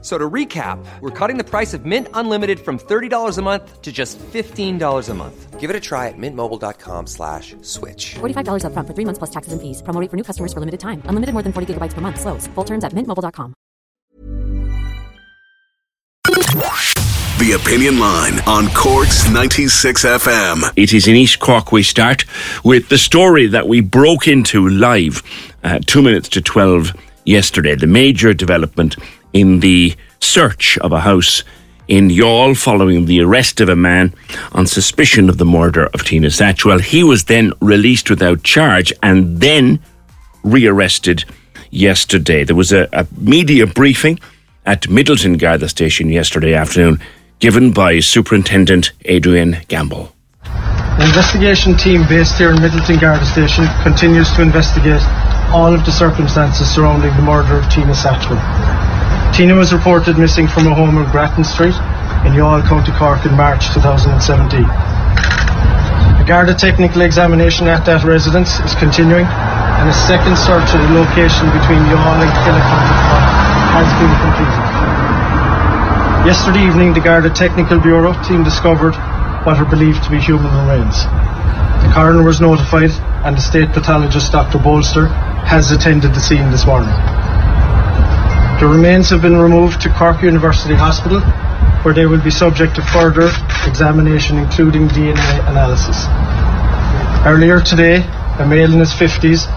So to recap, we're cutting the price of Mint Unlimited from $30 a month to just $15 a month. Give it a try at mintmobile.com slash switch. $45 up front for three months plus taxes and fees. Promo rate for new customers for limited time. Unlimited more than 40 gigabytes per month. Slows. Full terms at mintmobile.com. The Opinion Line on Cork's 96 FM. It is in East Cork we start with the story that we broke into live uh, two minutes to 12 yesterday. The major development in the search of a house in Youghal following the arrest of a man on suspicion of the murder of Tina Satchwell. He was then released without charge and then rearrested yesterday. There was a, a media briefing at Midleton Garda Station yesterday afternoon given by Superintendent Adrian Gamble. The investigation team based here in Midleton Garda Station continues to investigate all of the circumstances surrounding the murder of Tina Satchwell. Tina was reported missing from a home on Grattan Street in Youghal, County Cork in March 2017. A Garda technical examination at that residence is continuing and a second search of the location between Youghal and Killicounty has been completed. Yesterday evening, the Garda Technical Bureau team discovered what are believed to be human remains. The coroner was notified and the state pathologist Dr. Bolster has attended the scene this morning. The remains have been removed to Cork University Hospital where they will be subject to further examination including DNA analysis. Earlier today, a male in his 50s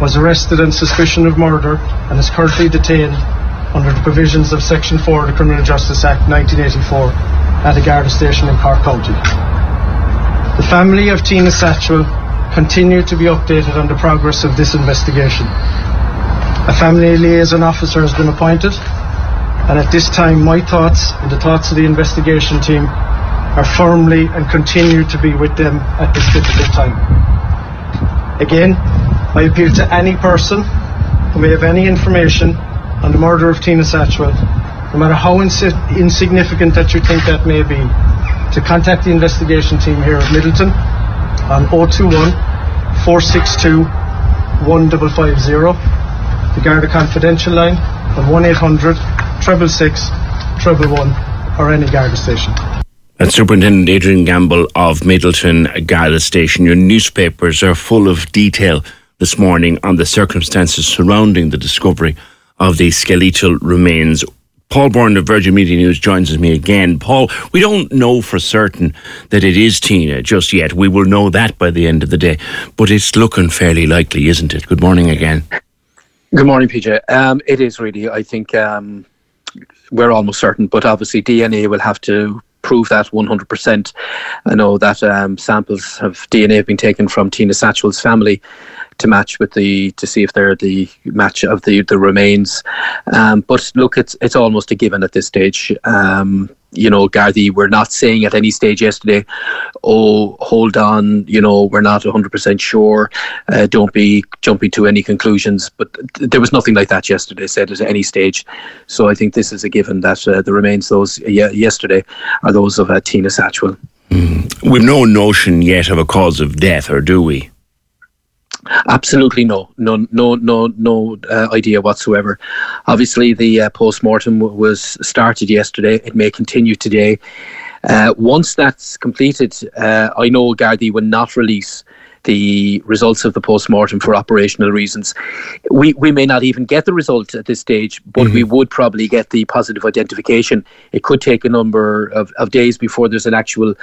was arrested on suspicion of murder and is currently detained under the provisions of Section 4 of the Criminal Justice Act 1984 at a Garda station in Cork County. The family of Tina Satchwell continue to be updated on the progress of this investigation. A family liaison officer has been appointed, and at this time, my thoughts and the thoughts of the investigation team are firmly and continue to be with them at this difficult time. Again, I appeal to any person who may have any information on the murder of Tina Satchwell, no matter how insi- insignificant that you think that may be, to contact the investigation team here at Midleton on 021 462 1550, the Garda Confidential line on 1 800 666 111 or any Garda station. That's Superintendent Adrian Gamble of Midleton Garda Station. Your newspapers are full of detail this morning on the circumstances surrounding the discovery of the skeletal remains. Paul Byrne of Virgin Media News joins me again. Paul, we don't know for certain that it is Tina just yet. We will know that by the end of the day, but it's looking fairly likely, isn't it? Good morning again. Good morning, PJ. Um, it is really. I think um, we're almost certain, but obviously DNA will have to prove that 100%. I know that um, samples of DNA have been taken from Tina Satchwell's family to match with the to see if they're the match of the the remains. Um, but look, it's it's almost a given at this stage. Um, you know, Gardaí, we're not saying at any stage yesterday, oh, hold on, you know, we're not 100% sure, uh, don't be jumping to any conclusions. But th- there was nothing like that yesterday said at any stage. So I think this is a given that uh, the remains those y- yesterday are those of uh, Tina Satchwell. Mm. We've no notion yet of a cause of death, or do we? Absolutely no, no, no, no, no uh, idea whatsoever. Obviously, the uh, post mortem w- was started yesterday. It may continue today. Uh, once that's completed, uh, I know Gardaí will not release the results of the post mortem for operational reasons. We we may not even get the result at this stage, but mm-hmm. we would probably get the positive identification. It could take a number of, of days before there's an actual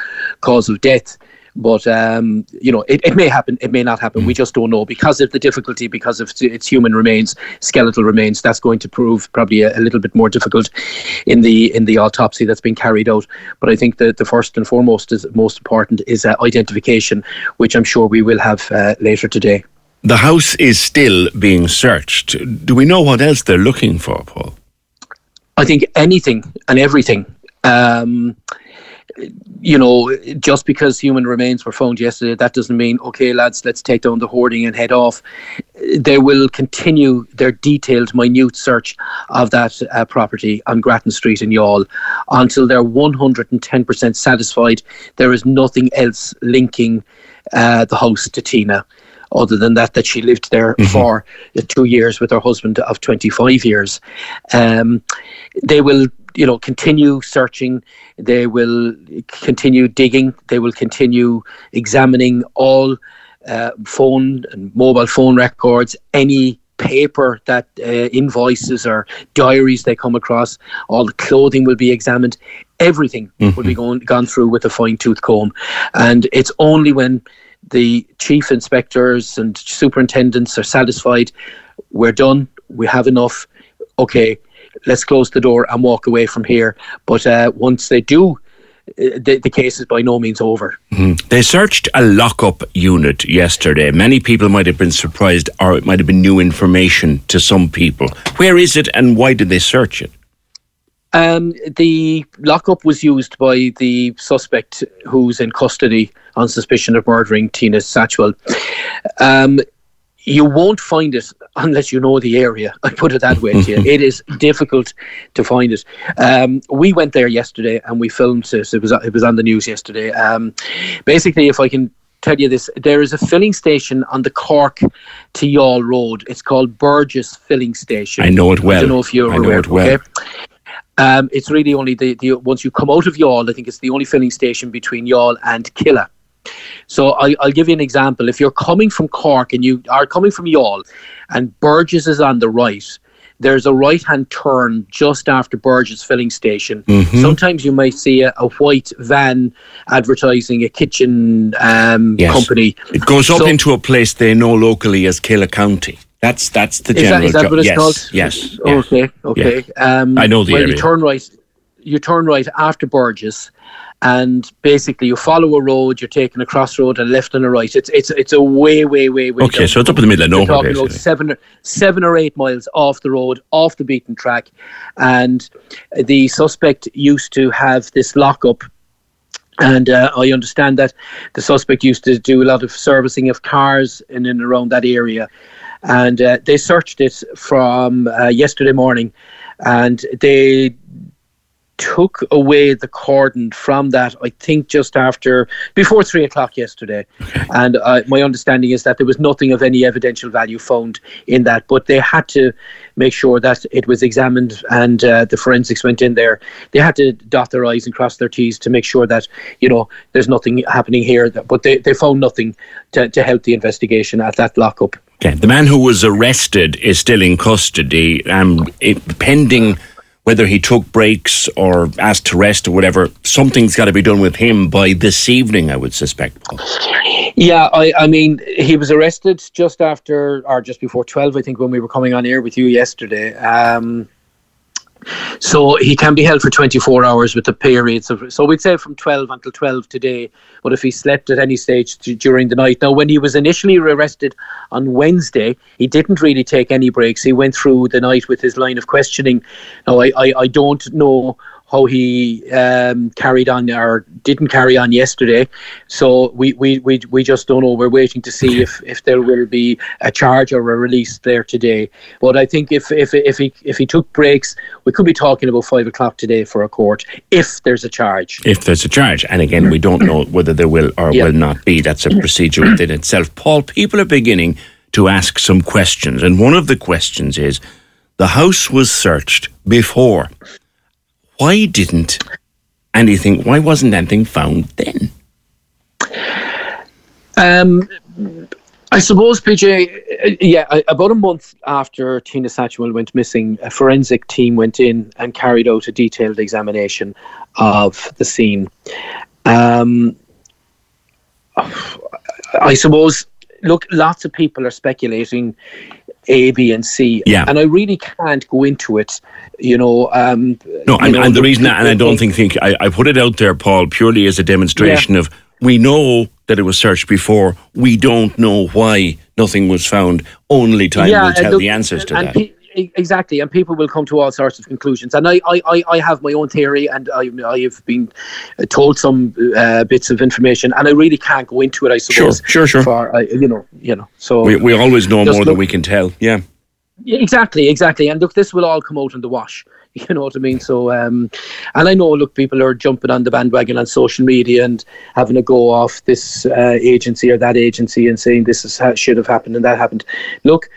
cause of death. But um, you know, it, it may happen, it may not happen. Mm. We just don't know because of the difficulty, because of its human remains, skeletal remains. That's going to prove probably a, a, little bit more difficult in the in the autopsy that's been carried out. But I think that the first and foremost is most important is uh, identification, which I'm sure we will have uh, later today. The house is still being searched. Do we know what else they're looking for, Paul? I think anything and everything. Um, you know, just because human remains were found yesterday, that doesn't mean, okay, lads, let's take down the hoarding and head off. They will continue their detailed, minute search of that uh, property on Grattan Street in Youghal until they're 110% satisfied there is nothing else linking uh, the house to Tina other than that that she lived there mm-hmm. for two years with her husband of 25 years um, they will you know continue searching. They will continue digging. They will continue examining all uh, phone and mobile phone records any paper that uh, invoices or diaries they come across. All the clothing will be examined. Everything mm-hmm. will be going, gone through with a fine tooth comb. And it's only when the chief inspectors and superintendents are satisfied we're done we have enough okay let's close the door and walk away from here. But uh, once they do, uh, the, the, case is by no means over. Mm-hmm. They searched a lockup unit yesterday. Many people might have been surprised, or it might have been new information to some people. Where is it, and why did they search it? Um, the lockup was used by the suspect who's in custody on suspicion of murdering Tina Satchwell. Um, you won't find it unless you know the area. I put it that way to. It is difficult to find it. Um, we went there yesterday and we filmed it. It was it was on the news yesterday. Um, basically, if I can tell you this, there is a filling station on the Cork to Youghal Road. It's called Burgess Filling Station. I know it well. I don't know if you're I aware. It well. Okay? Um, it's really only the, the once you come out of Youghal, I think it's the only filling station between Youghal and Killeagh. So I, will give you an example. If you're coming from Cork and you are coming from Youghal, and Burgess is on the right, there's a right hand turn just after Burgess filling station. Mm-hmm. Sometimes you might see a, a, white van advertising a kitchen um, yes. company. It goes up so, into a place they know locally as Killeagh County. That's that's the is general. That, is that what it's yes, called? Yes. Okay. Okay. Yeah. Um, I know the well, area. You turn right. You turn right after Burgess, and basically you follow a road, you're taking a crossroad, a left and a right. It's it's it's a way, way, way, way. Okay, down. so it's up in the middle of nowhere. Talking about seven or seven or eight miles off the road, off the beaten track, and the suspect used to have this lockup. And uh, I understand that the suspect used to do a lot of servicing of cars in and around that area. And uh, they searched it from uh, yesterday morning and they took away the cordon from that, I think just after, before three o'clock yesterday. And uh, my understanding is that there was nothing of any evidential value found in that, but they had to make sure that it was examined and uh, the forensics went in there. They had to dot their I's and cross their T's to make sure that, you know, there's nothing happening here, but they, they found nothing to, to help the investigation at that lockup. Okay. The man who was arrested is still in custody, um, it, pending whether he took breaks or asked to rest or whatever, something's got to be done with him by this evening, I would suspect. Yeah, I, I mean, he was arrested just after or just before 12, I think, when we were coming on air with you yesterday. Um, so he can be held for 24 hours with the periods of. So we'd say from 12 until 12 today. But if he slept at any stage t- during the night, now when he was initially arrested on Wednesday, he didn't really take any breaks. He went through the night with his line of questioning. Now I, I, I don't know how he um, carried on or didn't carry on yesterday. So we, we, we, we just don't know. We're waiting to see if, if there will be a charge or a release there today. But I think if, if, if, he, if he took breaks, we could be talking about five o'clock today for a court if there's a charge. If there's a charge. And again, we don't know whether there will or yeah. will not be. That's a procedure within itself. Paul, people are beginning to ask some questions. And one of the questions is the house was searched before why didn't anything? Why wasn't anything found then? Um, I suppose, PJ, yeah, about a month after Tina Satchwell went missing, a forensic team went in and carried out a detailed examination of the scene. Um, I suppose, look, lots of people are speculating A, B, and C. Yeah. And I really can't go into it you know. Um, no, and, know, and the, the reason, and I don't think think I, I, put it out there, Paul, purely as a demonstration yeah. of we know that it was searched before. We don't know why nothing was found. Only time yeah, will tell look, the answers to that. Pe- exactly, and people will come to all sorts of conclusions. And I, I, I- I have my own theory, and I, I have been uh, told some uh, bits of information, and I really can't go into it. I suppose. sure, sure. For uh, you know, you know. So We, we always know more than we can tell. Yeah. Exactly, exactly. And look, this will all come out in the wash. You know what I mean? So, um, and I know, look, people are jumping on the bandwagon on social media and having a go off this uh, agency or that agency and saying this is how should have happened and that happened. Look,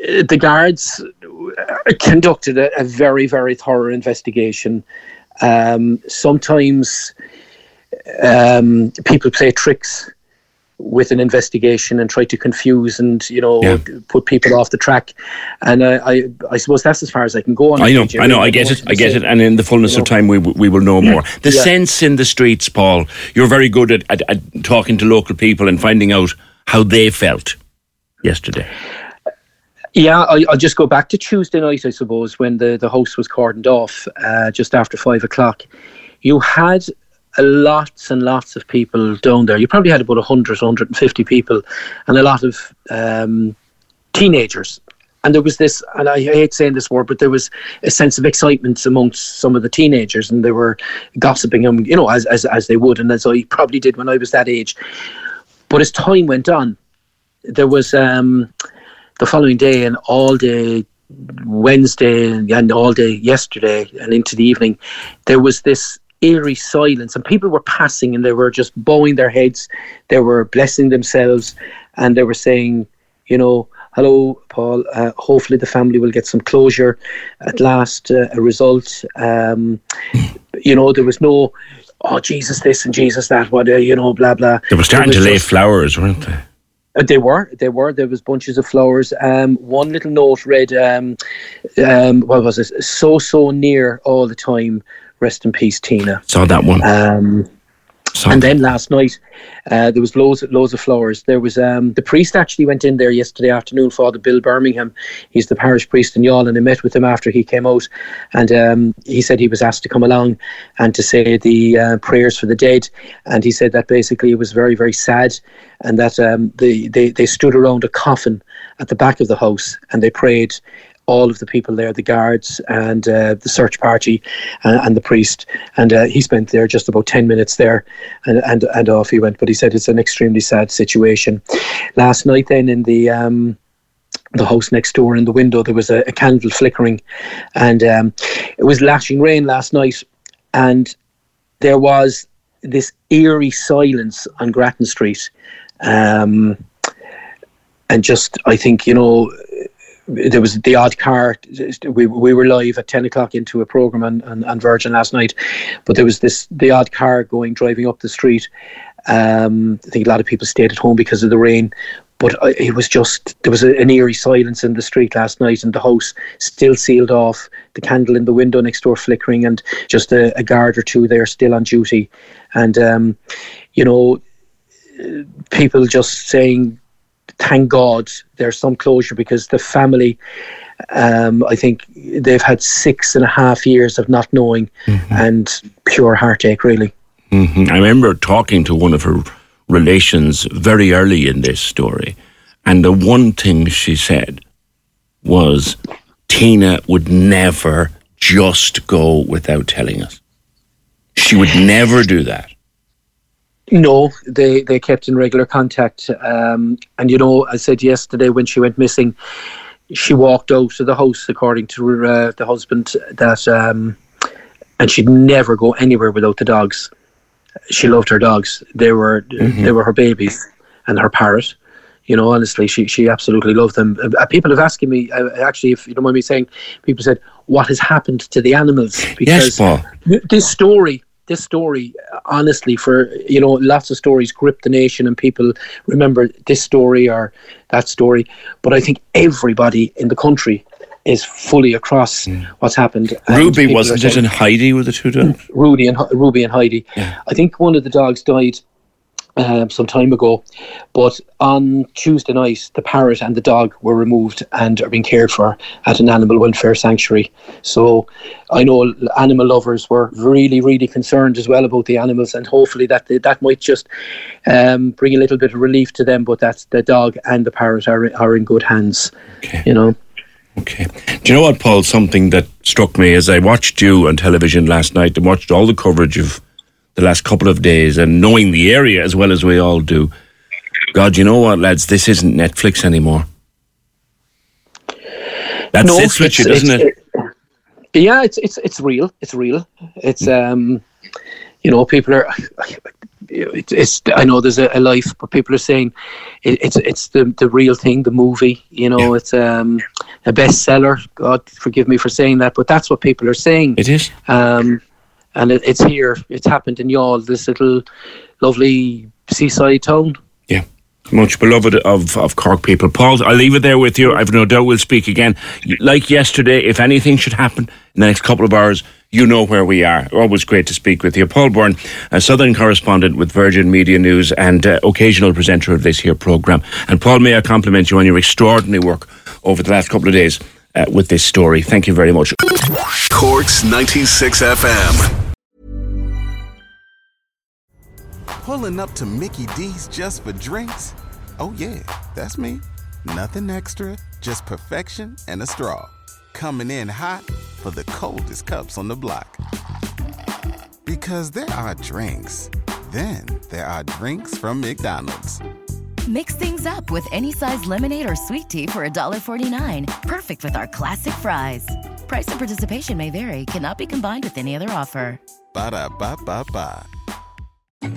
the guards conducted a, a very, very thorough investigation. Um, sometimes um, people play tricks with an investigation and try to confuse and you know Yeah. put people off the track. And I, I, I suppose that's as far as I can go on. I know, I know, I get it, I get it, and in the fullness you of time, we we will know more. The Yeah. sense in the streets, Paul. You're very good at, at, at talking to local people and finding out how they felt yesterday. Yeah, I, I'll just go back to Tuesday night, I suppose, when the, the house was cordoned off uh, just after five o'clock. You had lots and lots of people down there. You probably had about 100, 150 people, and a lot of um, teenagers. And there was this, and I hate saying this word, but there was a sense of excitement amongst some of the teenagers, and they were gossiping them, you know, as, as, as they would, and as I probably did when I was that age. But as time went on, there was um, the following day and all day Wednesday and all day yesterday and into the evening, there was this eerie silence, and people were passing and they were just bowing their heads, they were blessing themselves, and they were saying, you know, hello, Paul. Uh, hopefully, the family will get some closure at last. Uh, a result. Um, you know, there was no. Oh Jesus, this and Jesus that. What uh, you know, blah blah. They were starting to was lay flowers, weren't they? Uh, they were, they were. There was bunches of flowers. Um, one little note read, um, um, what was it? So so near all the time. Rest in peace, Tina. Saw that one. Um, Saw and then last night, uh, there was loads, loads of flowers. There was um, the priest actually went in there yesterday afternoon. Father Bill Birmingham, he's the parish priest in Youghal, and I met with him after he came out, and um, he said he was asked to come along and to say the uh, prayers for the dead, and he said that basically it was very, very sad, and that um, they, they they stood around a coffin at the back of the house and they prayed all of the people there, the guards and uh, the search party and, and the priest. And uh, he spent there just about 10 minutes there and, and, and off he went. But he said it's an extremely sad situation. Last night, then, in the. Um, the house next door in the window there was a, a candle flickering and um, it was lashing rain last night and there was this eerie silence on Grattan Street um, and just I think you know there was the odd car. We, we were live at ten o'clock into a program on, on, on Virgin last night, but there was this the odd car going driving up the street. Um, I think a lot of people stayed at home because of the rain, but it was just there was an eerie silence in the street last night, and the house still sealed off. The candle in the window next door flickering, and just a, a guard or two there still on duty, and um, you know, people just saying thank God there's some closure because the family, um, I think they've had six and a half years of not knowing and pure heartache, really. hmm I remember talking to one of her relations very early in this story, and the one thing she said was Tina would never just go without telling us. She would never do that. No, they, they kept in regular contact. Um, and, you know, I said yesterday when she went missing, she walked out of the house, according to uh, the husband, that um, and she'd never go anywhere without the dogs. She loved her dogs. They were they were her babies and her parrot. You know, honestly, she she absolutely loved them. Uh, people have asked me, uh, actually, if you don't mind me saying, people said, "What has happened to the animals?" Yes, Paul. this story this story honestly for you know lots of stories grip the nation and people remember this story or that story but i think everybody in the country is fully across hmm. what's happened Ruby wasn't it, and Heidi were the two dogs? Rudy and Ruby and Heidi. I think one of the dogs died um, some time ago, but on Tuesday night, the parrot and the dog were removed and are being cared for at an animal welfare sanctuary. So I know animal lovers were really, really concerned as well about the animals, and hopefully that that might just um, bring a little bit of relief to them. But that the dog and the parrot are are in good hands. Okay. You know. Okay. Do you know what, Paul? Something that struck me as I watched you on television last night and watched all the coverage of the last couple of days and knowing the area as well as we all do. God, you know what, lads? This isn't Netflix anymore. That No, sits with you, doesn't it's- it? Yeah, it's it's it's real. It's real. It's um, you know, people are. It's, it's I know there's a, a life, but people are saying it, it's it's the the real thing, the movie. You know, Yeah. it's um a bestseller. God forgive me for saying that, but that's what people are saying. It is. Um, and it, it's here. It's happened in Youghal, this little lovely seaside town. Yeah. Much beloved of, of Cork people. Paul, I'll leave it there with you. I've no doubt we'll speak again. Like yesterday, if anything should happen in the next couple of hours, you know where we are. Always great to speak with you. Paul Byrne, a Southern correspondent with Virgin Media News and uh, occasional presenter of this here programme. And Paul, may I compliment you on your extraordinary work over the last couple of days uh, with this story. Thank you very much. Corks 96 FM. Pulling up to Mickey D's just for drinks? Oh, yeah, that's me. Nothing extra, just perfection and a straw. Coming in hot for the coldest cups on the block. Because there are drinks, then there are drinks from McDonald's. Mix things up with any size lemonade or sweet tea for $1.49. Perfect with our classic fries. Price and participation may vary, cannot be combined with any other offer. Ba da ba ba ba.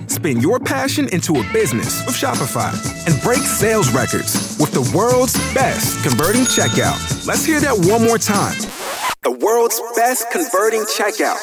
Spin your passion into a business with Shopify and break sales records with the world's best converting checkout. Let's hear that one more time. The world's best converting checkout.